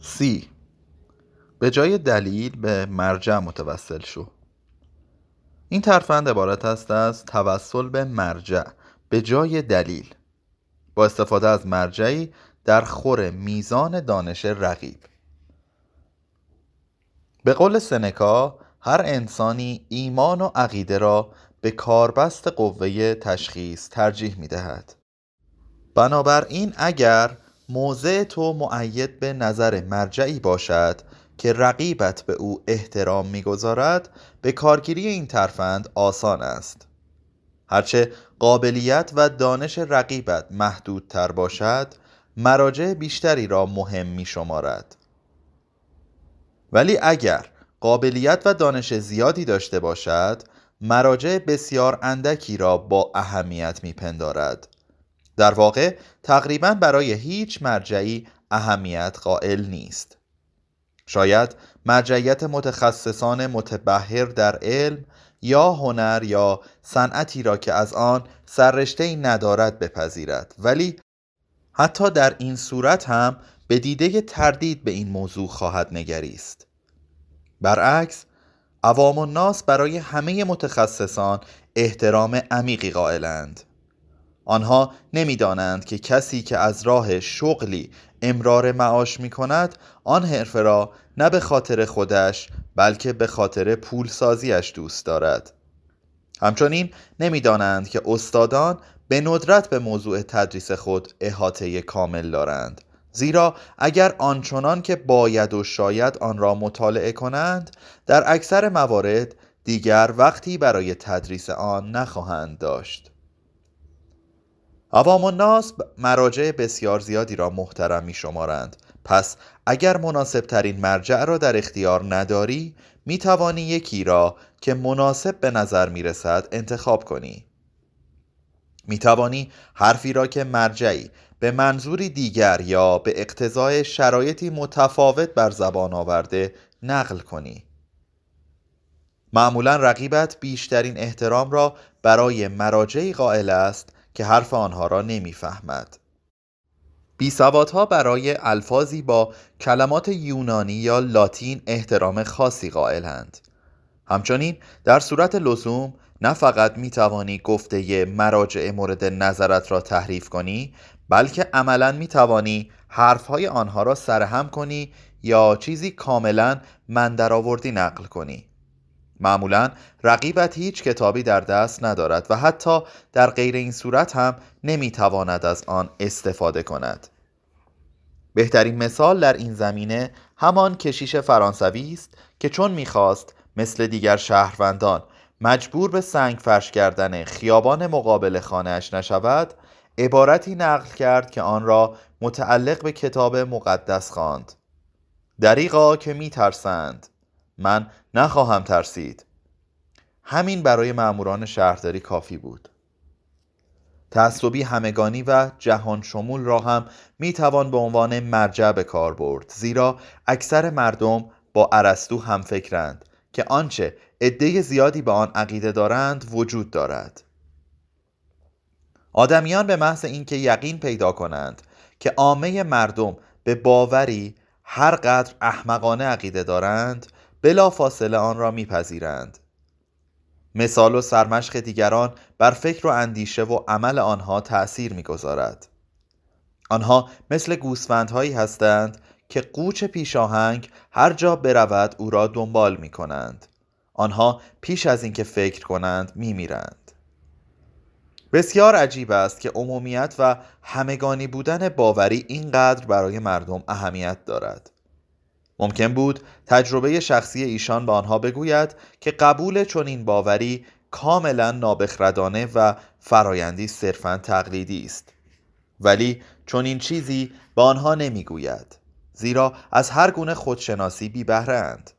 سی به جای دلیل به مرجع متوسل شو. این ترفند عبارت است از توسل به مرجع به جای دلیل. با استفاده از مرجعی در خور میزان دانش رقیب. به قول سنکا هر انسانی ایمان و عقیده را به کاربست قوه تشخیص ترجیح می دهد بنابراین اگر موضع تو معید به نظر مرجعی باشد که رقیبت به او احترام می‌گذارد به کارگیری این ترفند آسان است. هرچه قابلیت و دانش رقیبت محدودتر باشد مراجع بیشتری را مهم می شمارد ولی اگر قابلیت و دانش زیادی داشته باشد مراجع بسیار اندکی را با اهمیت میپندارد. در واقع تقریبا برای هیچ مرجعی اهمیت قائل نیست. شاید مرجعیت متخصصان متبهر در علم یا هنر یا صنعتی را که از آن سررشته ای ندارد بپذیرد. ولی حتی در این صورت هم به دیده تردید به این موضوع خواهد نگریست. برعکس عوام الناس برای همه متخصصان احترام عمیقی قائلند. آنها نمی‌دانند که کسی که از راه شغلی امرار معاش می کند آن حرفه را نه به خاطر خودش بلکه به خاطر پول سازیش دوست دارد. همچنین نمی‌دانند که استادان به ندرت به موضوع تدریس خود احاطه کامل دارند. زیرا اگر آنچنان که باید و شاید آن را مطالعه کنند در اکثر موارد دیگر وقتی برای تدریس آن نخواهند داشت. عوام الناس مراجع بسیار زیادی را محترم می شمارند پس اگر مناسب ترین مرجع را در اختیار نداری می توانی یکی را که مناسب به نظر می رسد انتخاب کنی. می توانی حرفی را که مرجعی به منظوری دیگر یا به اقتضای شرایطی متفاوت بر زبان آورده نقل کنی. معمولا رقیبت بیشترین احترام را برای مراجعی قائل است که حرف آنها را نمی‌فهمد. بیسوادها برای الفاظی با کلمات یونانی یا لاتین احترام خاصی قائلند. همچنین در صورت لزوم نه فقط می توانی گفته مراجع مورد نظرت را تحریف کنی بلکه عملا می توانی حرفهای آنها را سرهم کنی یا چیزی کاملا من درآوردی نقل کنی معمولا رقیبت هیچ کتابی در دست ندارد و حتی در غیر این صورت هم نمی‌تواند از آن استفاده کند. بهترین مثال در این زمینه همان کشیش فرانسوی است که چون می‌خواست مثل دیگر شهروندان مجبور به سنگ فرش کردن خیابان مقابل خانهاش نشود عبارتی نقل کرد که آن را متعلق به کتاب مقدس خواند. دریغا که میترسند من نخواهم ترسید. همین برای ماموران شهرداری کافی بود. تعصبی همگانی و جهان شمول را هم می توان به عنوان مرجع به کار برد زیرا اکثر مردم با ارسطو هم فکرند که آنچه عده زیادی به آن عقیده دارند وجود دارد. آدمیان به محض اینکه یقین پیدا کنند که عامه مردم به باوری هر قدر احمقانه عقیده دارند بلا فاصله آن را میپذیرند. مثال و سرمشق دیگران بر فکر و اندیشه و عمل آنها تأثیر می‌گذارد. آنها مثل گوسفندهایی هستند که قوچ پیشاهنگ هر جا برود او را دنبال می کنند آنها پیش از اینکه فکر کنند می میرند بسیار عجیب است که عمومیت و همگانی بودن باوری اینقدر برای مردم اهمیت دارد. ممکن بود تجربه شخصی ایشان به آنها بگوید که قبول چنین باوری کاملا نابخردانه و فرایندی صرفا تقلیدی است. ولی چنین چیزی به آنها نمی‌گوید زیرا از هر گونه خودشناسی بی اند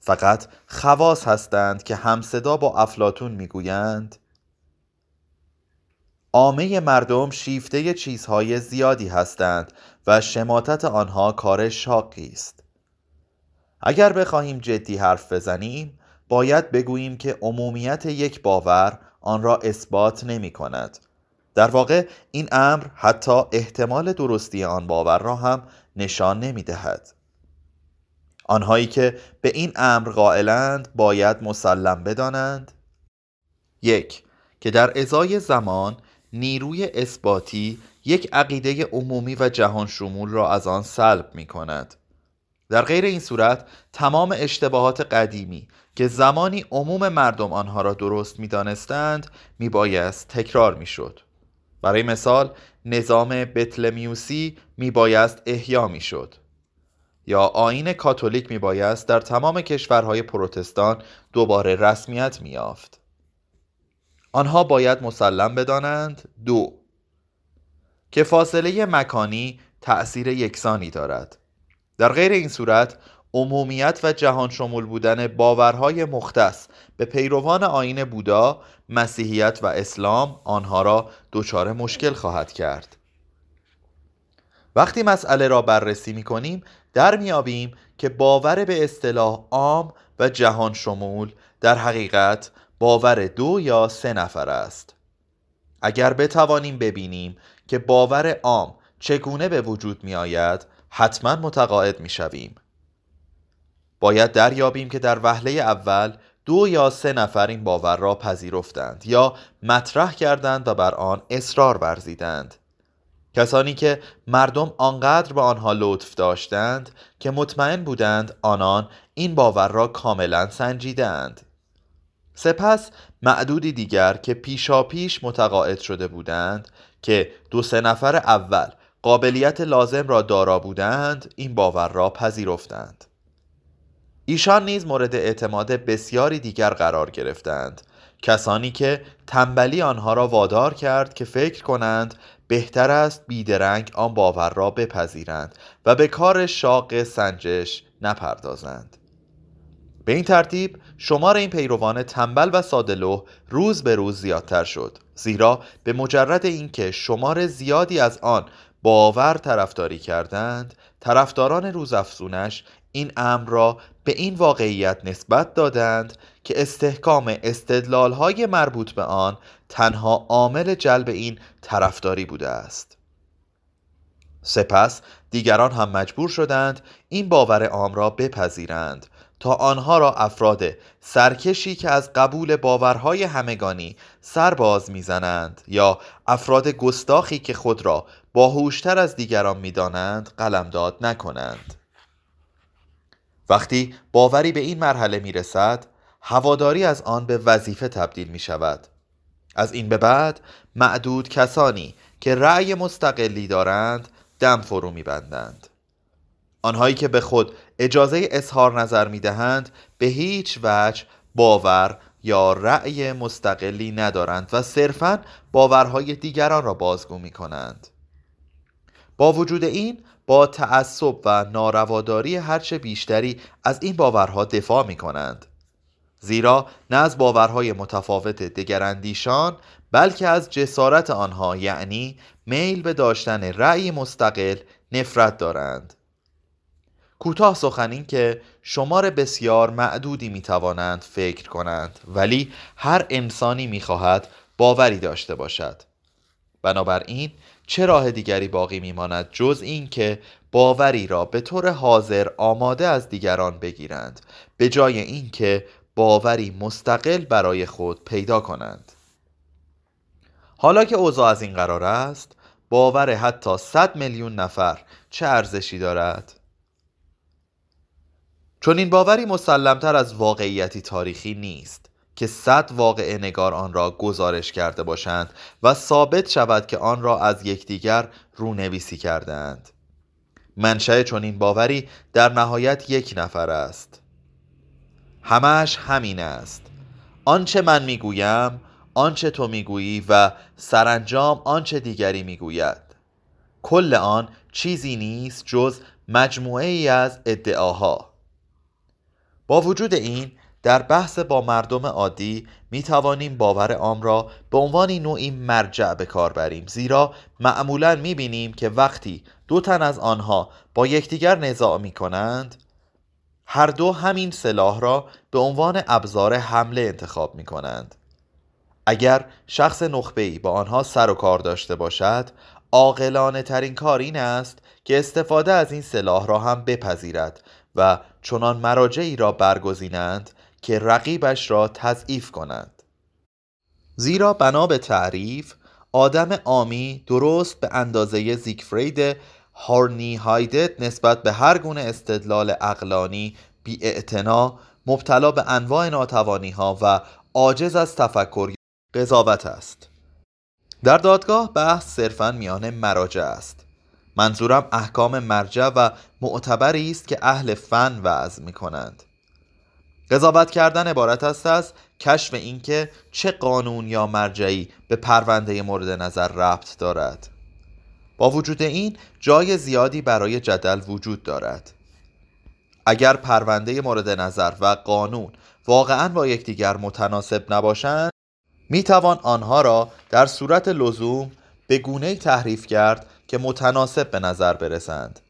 فقط خواص هستند که همصدا با افلاتون می‌گویند عامه مردم شیفته چیزهای زیادی هستند و شماتت آنها کار شاقی است. اگر بخواهیم جدی حرف بزنیم باید بگوییم که عمومیت یک باور آن را اثبات نمی کند. در واقع این امر حتی احتمال درستی آن باور را هم نشان نمی دهد. آنهایی که به این امر قائلند باید مسلم بدانند. یک که در ازای زمان نیروی اثباتی یک عقیده عمومی و جهان شمول را از آن سلب می کند. در غیر این صورت تمام اشتباهات قدیمی که زمانی عموم مردم آنها را درست می دانستند می بایست تکرار می شد. برای مثال نظام بتلمیوسی می بایست احیا می شد. یا آین کاتولیک می بایست در تمام کشورهای پروتستان دوباره رسمیت می یافت. آنها باید مسلم بدانند دو که فاصله مکانی تأثیر یکسانی دارد در غیر این صورت عمومیت و جهان شمول بودن باورهای مختص به پیروان آین بودا، مسیحیت و اسلام آنها را دچار مشکل خواهد کرد. وقتی مسئله را بررسی می کنیم در میابیم که باور به اصطلاح عام و جهان شمول در حقیقت باور دو یا سه نفر است. اگر بتوانیم ببینیم که باور عام چگونه به وجود می آید حتما متقاعد می شویم. باید دریابیم که در وهله اول دو یا سه نفر این باور را پذیرفتند یا مطرح کردند و بر آن اصرار ورزیدند. کسانی که مردم آنقدر به آنها لطف داشتند که مطمئن بودند آنان این باور را کاملا سنجیدند سپس معدودی دیگر که پیشا پیش متقاعد شده بودند که دو سه نفر اول قابلیت لازم را دارا بودند این باور را پذیرفتند. ایشان نیز مورد اعتماد بسیاری دیگر قرار گرفتند. کسانی که تنبلی آنها را وادار کرد که فکر کنند بهتر است بیدرنگ آن باور را بپذیرند و به کار شاق سنجش نپردازند. به این ترتیب شمار این پیروان تنبل و سادلو روز به روز زیادتر شد زیرا به مجرد اینکه شمار زیادی از آن باور طرفداری کردند طرفداران روزافزونش این امر را به این واقعیت نسبت دادند که استحکام استدلالهای مربوط به آن تنها عامل جلب این طرفداری بوده است. سپس دیگران هم مجبور شدند این باور عام را بپذیرند تا آنها را افراد سرکشی که از قبول باورهای همگانی سرباز می‌زنند یا افراد گستاخی که خود را باهوشتر از دیگران می‌دانند قلمداد نکنند. وقتی باوری به این مرحله می رسد هواداری از آن به وظیفه تبدیل می شود از این به بعد معدود کسانی که رأی مستقلی دارند دم فرو می بندند آنهایی که به خود اجازه اظهار نظر می دهند به هیچ وجه باور یا رأی مستقلی ندارند و صرفا باورهای دیگران را بازگو می کنند با وجود این با تعصب و نارواداری هرچه بیشتری از این باورها دفاع می کنند زیرا نه از باورهای متفاوت دگراندیشان بلکه از جسارت آنها یعنی میل به داشتن رأی مستقل نفرت دارند. کوتاه سخن این که شمار بسیار معدودی می توانند فکر کنند ولی هر انسانی می خواهد باوری داشته باشد. بنابراین چه راه دیگری باقی میماند جز اینکه باوری را به طور حاضر آماده از دیگران بگیرند به جای اینکه باوری مستقل برای خود پیدا کنند. حالا که اوضاع از این قرار است باور حتی 100 میلیون نفر چه ارزشی دارد؟ چون این باوری مسلمتر از واقعیتی تاریخی نیست که صد واقع نگار آن را گزارش کرده باشند و ثابت شود که آن را از یکدیگر رونویسی کردند. منشأ چنین باوری در نهایت یک نفر است. همش همین است. آنچه من می‌گویم آنچه تو می‌گویی و سرانجام آنچه دیگری می‌گوید. کل آن چیزی نیست جز مجموعه ای از ادعاها. با وجود این در بحث با مردم عادی می توانیم باور عام را به عنوان نوعی مرجع به کار بریم زیرا معمولا می بینیم که وقتی دو تن از آنها با یکدیگر نزاع می کنند هر دو همین سلاح را به عنوان ابزار حمله انتخاب می کنند اگر شخص نخبه‌ای با آنها سر و کار داشته باشد عاقلانه ترین کار این است که استفاده از این سلاح را هم بپذیرد و چنان مراجعی را برگزینند که رقیبش را تضعیف کنند. زیرا بنا به تعریف آدم آمی درست به اندازه زیگفرید هارنی هایدت نسبت به هر گونه استدلال اقلانی بی مبتلا به انواع ناتوانی ها و عاجز از تفکر قضاوت است. در دادگاه بحث صرفا میان مراجع است. منظورم احکام مرجع و معتبری است که اهل فن وضع می کنند قضاوت کردن عبارت است از کشف اینکه چه قانون یا مرجعی به پرونده مورد نظر ربط دارد. با وجود این جای زیادی برای جدل وجود دارد. اگر پرونده مورد نظر و قانون واقعا با یکدیگر متناسب نباشند می توان آنها را در صورت لزوم به گونه تحریف کرد که متناسب به نظر برسند.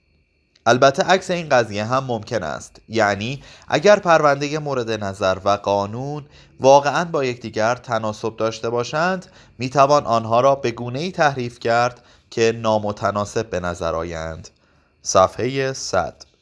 البته عکس این قضیه هم ممکن است. یعنی اگر پرونده مورد نظر و قانون واقعا با یکدیگر تناسب داشته باشند می توان آنها را به گونه تحریف کرد که نامتناسب به نظر آیند. صفحه 100